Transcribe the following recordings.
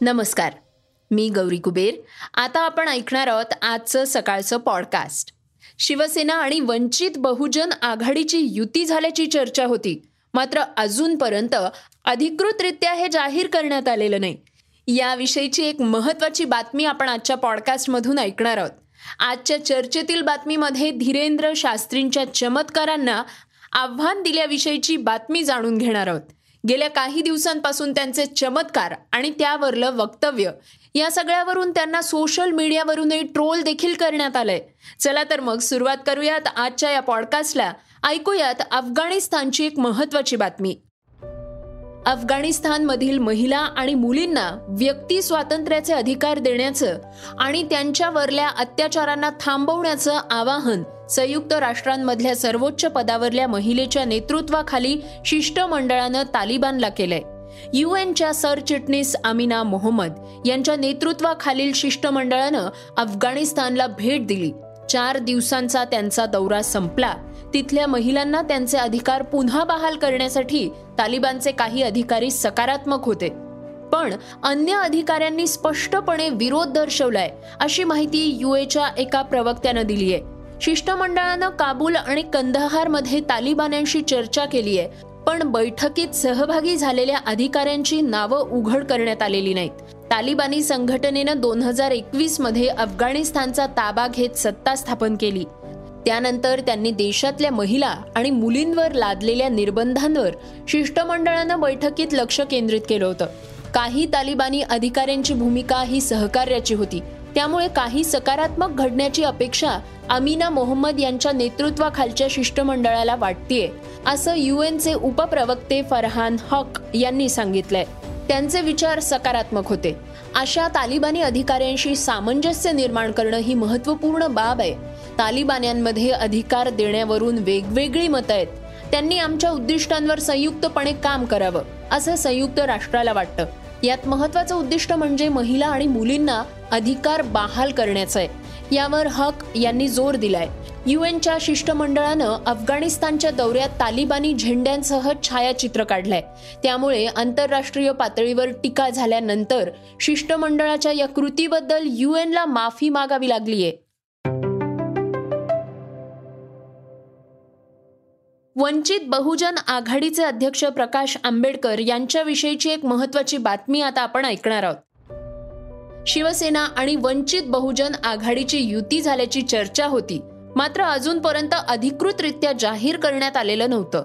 नमस्कार मी गौरी कुबेर. आता आपण ऐकणार आहोत आजचं सकाळचं पॉडकास्ट शिवसेना आणि वंचित बहुजन आघाडीची युती झाल्याची चर्चा होती. मात्र अजूनपर्यंत अधिकृतरित्या हे जाहीर करण्यात आलेलं नाही. याविषयीची एक महत्वाची बातमी आपण आजच्या पॉडकास्टमधून ऐकणार आहोत. आजच्या चर्चेतील बातमीमध्ये धीरेंद्र शास्त्रींच्या चमत्कारांना आव्हान दिल्याविषयीची बातमी जाणून घेणार आहोत. गेल्या काही दिवसांपासून त्यांचे चमत्कार आणि त्यावरलं वक्तव्य या सगळ्यावरून त्यांना सोशल मीडियावरूनही ट्रोल देखील करण्यात आलंय. चला तर मग सुरुवात करूयात आजच्या या पॉडकास्टला ऐकूयात अफगाणिस्तानची एक महत्वाची बातमी. अफगाणिस्तानमधील महिला आणि मुलींना व्यक्ती स्वातंत्र्याचे अधिकार देण्याचं आणि त्यांच्यावरल्या अत्याचारांना थांबवण्याचं आवाहन संयुक्त राष्ट्रांमधल्या सर्वोच्च पदावरल्या महिलेच्या नेतृत्वाखाली शिष्टमंडळानं तालिबानला केलंय. यू एनच्या सरचिटणीस अमिना मोहम्मद यांच्या नेतृत्वाखालील शिष्टमंडळानं अफगाणिस्तानला भेट दिली. चार दिवसांचा त्यांचा दौरा संपला. तिथल्या महिलांना त्यांचे अधिकार पुन्हा बहाल करण्यासाठी तालिबानचे काही अधिकारी सकारात्मक होते. पण अन्य अधिकाऱ्यांनी स्पष्टपणे विरोध दर्शवलाय अशी माहिती युएच्या एका प्रवक्त्यानं दिली आहे शिष्टमंडळानं काबूल आणि कंदहारमध्ये तालिबान्यांशी चर्चा केली आहे पण बैठकीत सहभागी झालेल्या अधिकाऱ्यांची नावं उघड करण्यात आलेली नाहीत. तालिबानी संघटनेनं दोन हजार एकवीसमध्ये अफगाणिस्तानचा ताबा घेत सत्ता स्थापन केली. त्यानंतर त्यांनी देशातल्या महिला आणि मुलींवर लादलेल्या निर्बंधांवर शिष्टमंडळानं बैठकीत लक्ष केंद्रित केलं होतं. काही तालिबानी अधिकाऱ्यांची भूमिका ही सहकार्याची होती. त्यामुळे काही सकारात्मक घडण्याची अपेक्षा अमीना मोहम्मद यांच्या नेतृत्वाखालच्या शिष्टमंडळाला वाटतेय असं युएनचे उपप्रवक्ते फरहान हक यांनी सांगितलंय. त्यांचे विचार सकारात्मक होते. अशा तालिबानी अधिकाऱ्यांशी सामंजस्य निर्माण करणं ही महत्त्वपूर्ण बाब आहे तालिबान्यांमध्ये अधिकार देण्यावरून वेगवेगळी मतं आहेत. त्यांनी आमच्या उद्दिष्टांवर संयुक्तपणे काम करावं असं संयुक्त राष्ट्राला वाटतं. यात महत्वाचं उद्दिष्ट म्हणजे महिला आणि मुलींना अधिकार बहाल करण्याचं आहे. यावर हक यांनी जोर दिलाय. युएनच्या शिष्टमंडळानं अफगाणिस्तानच्या दौऱ्यात तालिबानी झेंड्यांसह छायाचित्र काढलंय. त्यामुळे आंतरराष्ट्रीय पातळीवर टीका झाल्यानंतर शिष्टमंडळाच्या या कृतीबद्दल युएनला माफी मागावी लागलीय. वंचित बहुजन आघाडीचे अध्यक्ष प्रकाश आंबेडकर यांच्याविषयीची एक महत्वाची बातमी आता आपण ऐकणार आहोत. शिवसेना आणि वंचित बहुजन आघाडीची युती झाल्याची चर्चा होती. मात्र अजूनपर्यंत अधिकृतरित्या जाहीर करण्यात आलेलं नव्हतं.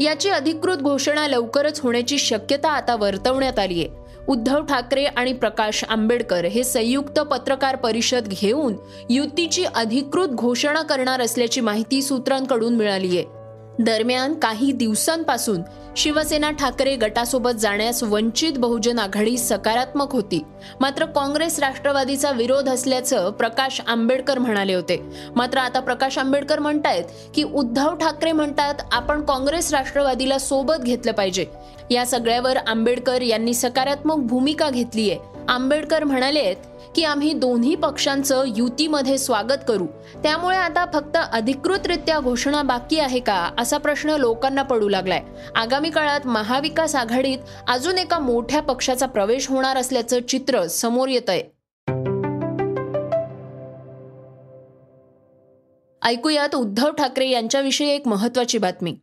याची अधिकृत घोषणा लवकरच होण्याची शक्यता आता वर्तवण्यात आली आहे. उद्धव ठाकरे आणि प्रकाश आंबेडकर हे संयुक्त पत्रकार परिषद घेऊन युतीची अधिकृत घोषणा करणार असल्याची माहिती सूत्रांकडून मिळाली आहे. दरम्यान काही दिवसांपासून शिवसेना ठाकरे गटासोबत जाण्यास वंचित बहुजन आघाडी सकारात्मक होती. मात्र काँग्रेस राष्ट्रवादीचा विरोध असल्याचं प्रकाश आंबेडकर म्हणाले होते. मात्र आता प्रकाश आंबेडकर म्हणतायत की उद्धव ठाकरे म्हणतात आपण काँग्रेस राष्ट्रवादीला सोबत घेतलं पाहिजे. या सगळ्यावर आंबेडकर यांनी सकारात्मक भूमिका घेतली आहे आंबेडकर म्हणाले आहेत की आम्ही दोन्ही पक्षांचं युतीमध्ये स्वागत करू. त्यामुळे आता फक्त अधिकृतरित्या घोषणा बाकी आहे का असा प्रश्न लोकांना पडू लागलाय. आगामी काळात महाविकास आघाडीत अजून एका मोठ्या पक्षाचा प्रवेश होणार असल्याचं चित्र समोर येत आहे ऐकूयात उद्धव ठाकरे यांच्याविषयी एक महत्वाची बातमी.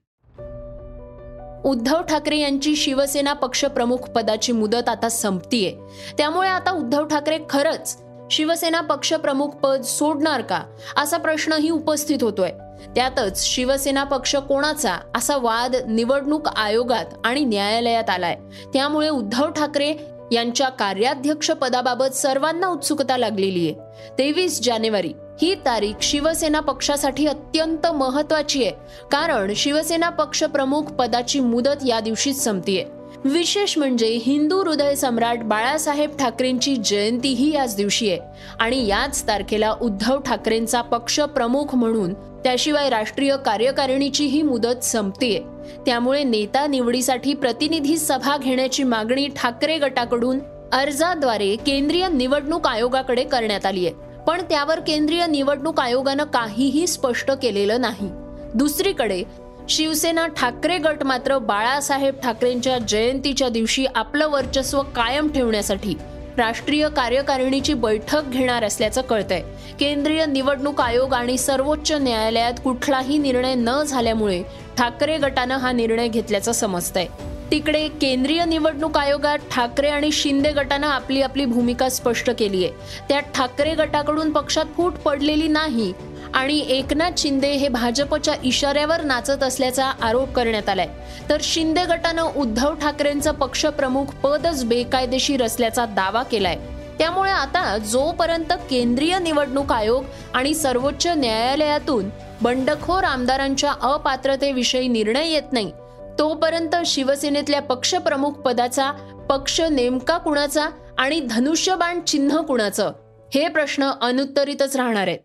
उद्धव ठाकरे यांची शिवसेना पक्षप्रमुख पदाची मुदत आता संपतीये. त्यामुळे आता उद्धव ठाकरे खरंच शिवसेना पक्षप्रमुख पद सोडणार का असा प्रश्नही उपस्थित होतोय. त्यातच शिवसेना पक्ष कोणाचा असा वाद निवडणूक आयोगात आणि न्यायालयात आलाय. त्यामुळे उद्धव ठाकरे यांच्या कार्याध्यक्ष पदाबाबत सर्वांना उत्सुकता लागलेली आहे. तेवीस जानेवारी ही तारीख शिवसेना पक्षासाठी अत्यंत महत्वाची आहे. कारण शिवसेना पक्ष प्रमुख पदाची मुदत या दिवशीच संपतीये. विशेष म्हणजे हिंदू हृदय सम्राट बाळासाहेब ठाकरेंची जयंतीही याच दिवशी आहे. आणि याच तारखेला उद्धव ठाकरेंचा पक्ष प्रमुख म्हणून त्याशिवाय राष्ट्रीय कार्यकारिणीचीही मुदत संपतीये. त्यामुळे नेता निवडीसाठी प्रतिनिधी सभा घेण्याची मागणी ठाकरे गटाकडून अर्जाद्वारे केंद्रीय निवडणूक आयोगाकडे करण्यात आली आहे. पण त्यावर केंद्रीय निवडणूक आयोगानं काहीही स्पष्ट केलेलं नाही. दुसरीकडे शिवसेना ठाकरे गट मात्र बाळासाहेब ठाकरेंच्या जयंतीच्या दिवशी आपलं वर्चस्व कायम ठेवण्यासाठी राष्ट्रीय कार्यकारिणीची बैठक घेणार असल्याचं कळतंय. केंद्रीय निवडणूक आयोग आणि सर्वोच्च न्यायालयात कुठलाही निर्णय न झाल्यामुळे ठाकरे गटानं हा निर्णय घेतल्याचं समजतंय. तिकडे केंद्रीय निवडणूक आयोगात ठाकरे आणि शिंदे गटानं आपली आपली भूमिका स्पष्ट केली आहे त्यात ठाकरे गटाकडून पक्षात फूट पडलेली नाही आणि एकनाथ शिंदे हे भाजपच्या इशाऱ्यावर नाचत असल्याचा आरोप करण्यात आलाय. तर शिंदे गटानं उद्धव ठाकरेंचं पक्षप्रमुख पदच बेकायदेशीर असल्याचा दावा केलाय. त्यामुळे आता जोपर्यंत केंद्रीय निवडणूक आयोग आणि सर्वोच्च न्यायालयातून बंडखोर आमदारांच्या अपात्रतेविषयी निर्णय येत नाही तोपर्यंत शिवसेनेतल्या पक्षप्रमुख पदाचा पक्ष नेमका कुणाचा आणि धनुष्यबाण चिन्ह कुणाचं हे प्रश्न अनुत्तरितच राहणार आहेत.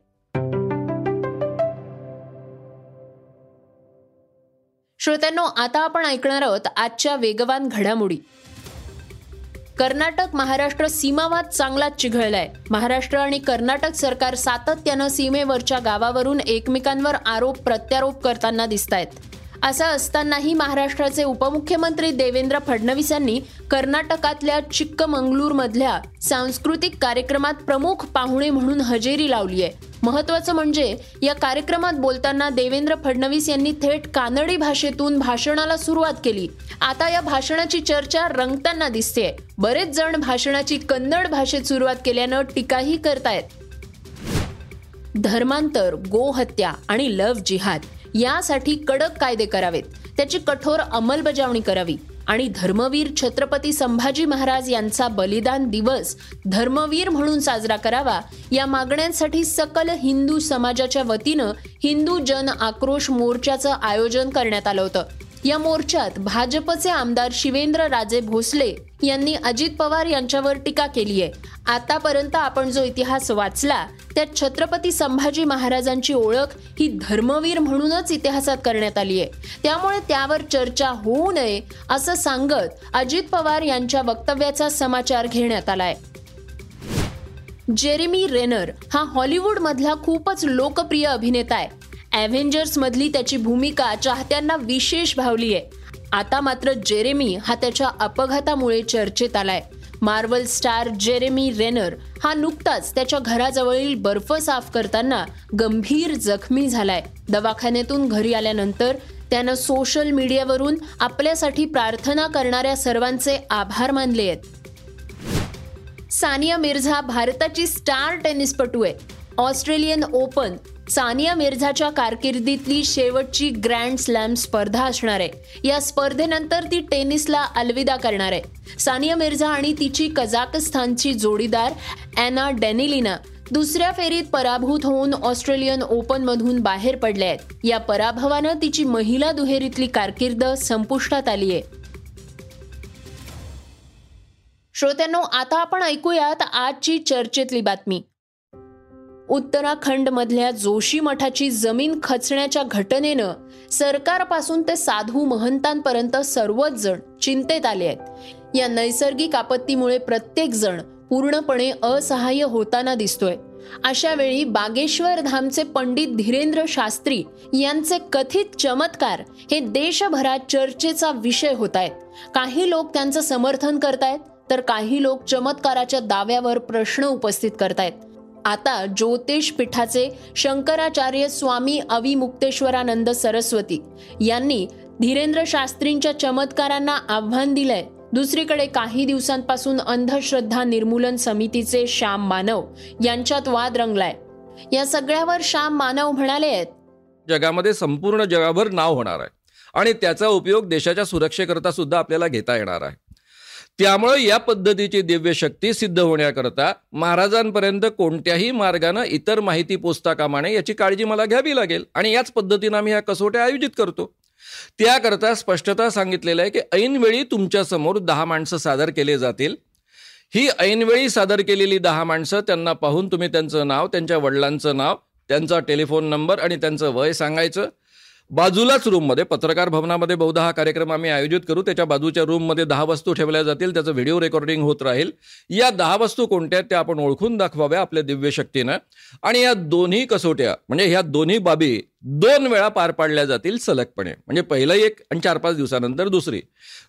श्रोत्यांनो आता आपण ऐकणार आहोत आजच्या वेगवान घडामोडी. कर्नाटक महाराष्ट्र सीमावाद चांगलाच चिघळलाय. महाराष्ट्र आणि कर्नाटक सरकार सातत्यानं सीमेवरच्या गावावरून एकमेकांवर आरोप प्रत्यारोप करताना दिसत आहेत असं असतानाही महाराष्ट्राचे उपमुख्यमंत्री देवेंद्र फडणवीस यांनी कर्नाटकातल्या चिक्कमंगलूरमधल्या सांस्कृतिक कार्यक्रमात प्रमुख पाहुणे म्हणून हजेरी लावली आहे. महत्वाचं म्हणजे या कार्यक्रमात बोलताना देवेंद्र फडणवीस यांनी थेट कानडी भाषेतून भाषणाला सुरुवात केली. आता या भाषणाची चर्चा रंगताना दिसते बरेच जण भाषणाची कन्नड भाषेत सुरुवात केल्यानं टीकाही करतायत. धर्मांतर गोहत्या आणि लव जिहाद यासाठी कडक कायदे करावेत. त्याची कठोर अंमलबजावणी करावी. आणि धर्मवीर छत्रपती संभाजी महाराज यांचा बलिदान दिवस धर्मवीर म्हणून साजरा करावा या मागण्यांसाठी सकल हिंदू समाजाच्या वतीनं हिंदू जन आक्रोश मोर्चाचं आयोजन करण्यात आलं होतं. या मोर्चात भाजपचे आमदार शिवेंद्र राजे भोसले यांनी अजित पवार यांच्यावर टीका केली आहे. आतापर्यंत आपण जो इतिहास वाचला त्यात छत्रपती संभाजी महाराजांची ओळख ही धर्मवीर म्हणूनच इतिहासात करण्यात आली आहे. त्यामुळे त्यावर चर्चा होऊ नये असं सांगत अजित पवार यांच्या वक्तव्याचा समाचार घेण्यात आलाय. जेरेमी रेनर हा हॉलिवूड मधला खूपच लोकप्रिय अभिनेता आहे. ॲव्हेंजर्स मधली त्याची भूमिका चाहत्यांना विशेष भावली आहे. आता मात्र जेरेमी हा त्याच्या अपघातामुळे चर्चेत आलाय. मार्वल स्टार जेरेमी रेनर हा नुकताच त्याच्या घराजवळील बर्फ साफ करताना गंभीर जखमी झालाय. दवाखान्यातून घरी आल्यानंतर त्यानं सोशल मीडियावरून आपल्यासाठी प्रार्थना करणाऱ्या सर्वांचे आभार मानले आहेत. सानिया मिर्झा भारताची स्टार टेनिसपटू आहे. ऑस्ट्रेलियन ओपन सानिया मिर्झाच्या कारकिर्दीतली शेवटची ग्रँड स्लॅम स्पर्धा असणार आहे. या स्पर्धेनंतर ती टेनिसला अलविदा करणार आहे. सानिया मिर्झा आणि तिची कझाकस्थानची जोडीदार अॅना डेनिलिना दुसऱ्या फेरीत पराभूत होऊन ऑस्ट्रेलियन ओपन मधून बाहेर पडले आहेत. या पराभवानं तिची महिला दुहेरीतली कारकिर्द संपुष्टात आली आहे. श्रोत्यांनो आता आपण ऐकूयात आजची चर्चेतली बातमी. उत्तराखंडमधल्या जोशी मठाची जमीन खचण्याच्या घटनेनं सरकारपासून ते साधू महंतांपर्यंत सर्वच जण चिंतेत आले आहेत. या नैसर्गिक आपत्तीमुळे प्रत्येक जण पूर्णपणे असहाय्य होताना दिसतोय. अशा वेळी बागेश्वर धामचे पंडित धीरेंद्र शास्त्री यांचे कथित चमत्कार हे देशभरात चर्चेचा विषय होत आहेत. काही लोक त्यांचं समर्थन करतायत तर काही लोक चमत्काराच्या दाव्यावर प्रश्न उपस्थित करतायत. आता ज्योतिष पीठाचे शंकराचार्य स्वामी अविमुक्तेश्वरानंद सरस्वती यांनी धीरेंद्र शास्त्रींच्या चमत्कारांना आव्हान दिलंय. दुसरीकडे काही दिवसांपासून अंधश्रद्धा निर्मूलन समितीचे श्याम मानव यांच्यात वाद रंगलाय. या सगळ्यावर श्याम मानव म्हणाले आहेत. जगामध्ये संपूर्ण जगाभर नाव होणार आहे. आणि त्याचा उपयोग देशाच्या सुरक्षेकरता सुद्धा आपल्याला घेता येणार आहे. त्यामुळे या पद्धतीची दिव्य शक्ती सिद्ध होण्याकरता महाराजांपर्यंत कोणत्याही मार्गानं इतर माहिती पोचता कामा नये याची काळजी मला घ्यावी लागेल. आणि याच पद्धतीनं आम्ही ह्या कसोट्या आयोजित करतो. त्याकरता स्पष्टता सांगितलेलं आहे की ऐनवेळी तुमच्यासमोर दहा माणसं सादर केले जातील. ही ऐनवेळी सादर केलेली दहा माणसं त्यांना पाहून तुम्ही त्यांचं नाव त्यांच्या वडिलांचं नाव त्यांचा टेलिफोन नंबर आणि त्यांचं वय सांगायचं. बाजूलाच रूममध्ये पत्रकार भवनामध्ये बहुधा हा कार्यक्रम आम्ही आयोजित करू. त्याच्या बाजूच्या रूममध्ये दहा वस्तू ठेवल्या जातील. त्याचं व्हिडिओ रेकॉर्डिंग होत राहील. या दहा वस्तू कोणत्या त्या आपण ओळखून दाखवाव्या आपल्या दिव्य शक्तीनं. आणि या दोन्ही कसोट्या म्हणजे ह्या दोन्ही बाबी दोन वेळा पार पाडल्या जातील सलगपणे. म्हणजे पहिलं एक आणि चार पाच दिवसानंतर दुसरी.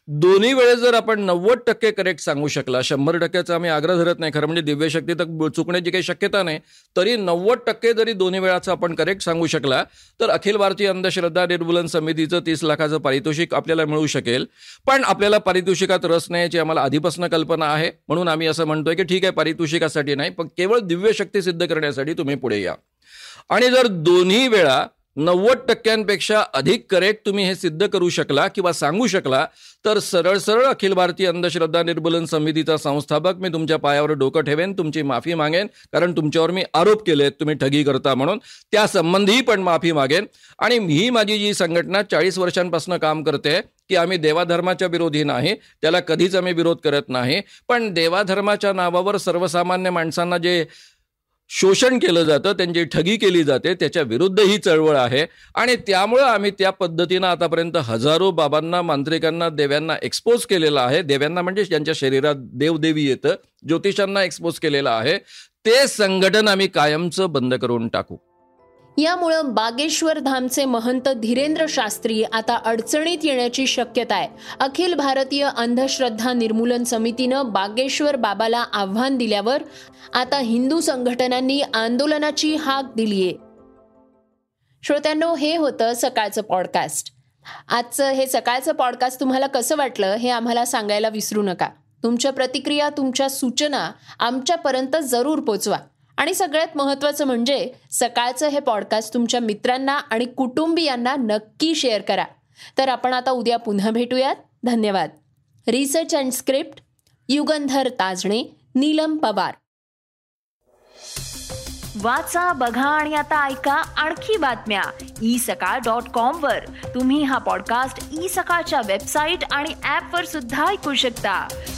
दोन्ही वेळेस जर आपण नव्वद टक्के करेक्ट सांगू शकला शंभर टक्क्याचा आम्ही आग्रह धरत नाही खरं म्हणजे दिव्यशक्ती तर चुकण्याची काही शक्यता नाही तरी नव्वद टक्के जरी दोन्ही वेळाचं आपण करेक्ट सांगू शकला तर अखिल भारतीय अंधश्रद्धा निर्मूलन समितीचं तीस लाखाचं पारितोषिक आपल्याला मिळू शकेल. पण आपल्याला पारितोषिकात रस नाही याची आम्हाला आधीपासून कल्पना आहे. म्हणून आम्ही असं म्हणतोय की ठीक आहे पारितोषिकासाठी नाही पण केवळ दिव्यशक्ती सिद्ध करण्यासाठी तुम्ही पुढे या. आणि जर दोन्ही वेळा नव्वद टक्क्यांपेक्षा अधिक करेक्ट तुम्ही हे सिद्ध करू शकला किंवा सांगू शकला तर सरळ सरळ अखिल भारतीय अंधश्रद्धा निर्मूलन समितीचा संस्थापक मी तुमच्या पायावर डोकं ठेवेन तुमची माफी मागेन कारण तुमच्यावर मी आरोप केलेत तुम्ही ठगी करता म्हणून. त्या संबंधी पण माफी मागेन. आणि ही माझी जी संघटना चाळीस वर्षांपासून काम करते की आम्ही देवाधर्माच्या विरोधी नाही त्याला कधीच आम्ही विरोध करत नाही. पण देवाधर्माच्या नावावर सर्वसामान्य माणसांना जे शोषण केलं जातं त्यांची ठगी केली जाते त्याच्या विरुद्ध ही चळवळ आहे. आणि त्यामुळं आम्ही त्या पद्धतीनं आतापर्यंत हजारो बाबांना मांत्रिकांना देव्यांना एक्सपोज केलेला आहे. देव्यांना म्हणजे ज्यांच्या शरीरात देवदेवी येतं ज्योतिषांना एक्सपोज केलेलं आहे. ते संघटन आम्ही कायमचं बंद करून टाकू. यामुळं बागेश्वर धामचे महंत धीरेंद्र शास्त्री आता अडचणीत येण्याची शक्यता आहे. अखिल भारतीय अंधश्रद्धा निर्मूलन समितीनं बागेश्वर बाबाला आव्हान दिल्यावर आता हिंदू संघटनांनी आंदोलनाची हाक दिलीये. श्रोत्यांनो हे होतं सकाळचं पॉडकास्ट. आजचं हे सकाळचं पॉडकास्ट तुम्हाला कसं वाटलं हे आम्हाला सांगायला विसरू नका. तुमच्या प्रतिक्रिया तुमच्या सूचना आमच्यापर्यंत जरूर पोचवा. आणि सगळ्यात महत्त्वाचं म्हणजे सकाळचं हे पॉडकास्ट तुमच्या मित्रांना आणि कुटुंबियांना नक्की शेअर करा. तर आपण आता उद्या पुन्हा भेटूयात. धन्यवाद. Research and script Yugandhar Tajane Neelam Pawar. वाचा बघा आणि आता ऐका आणखी बातम्या. ई सकाळ डॉट कॉम वर. तुम्ही हा पॉडकास्ट ई सकाळच्या वेबसाईट आणि ऍप वर सुद्धा ऐकू शकता.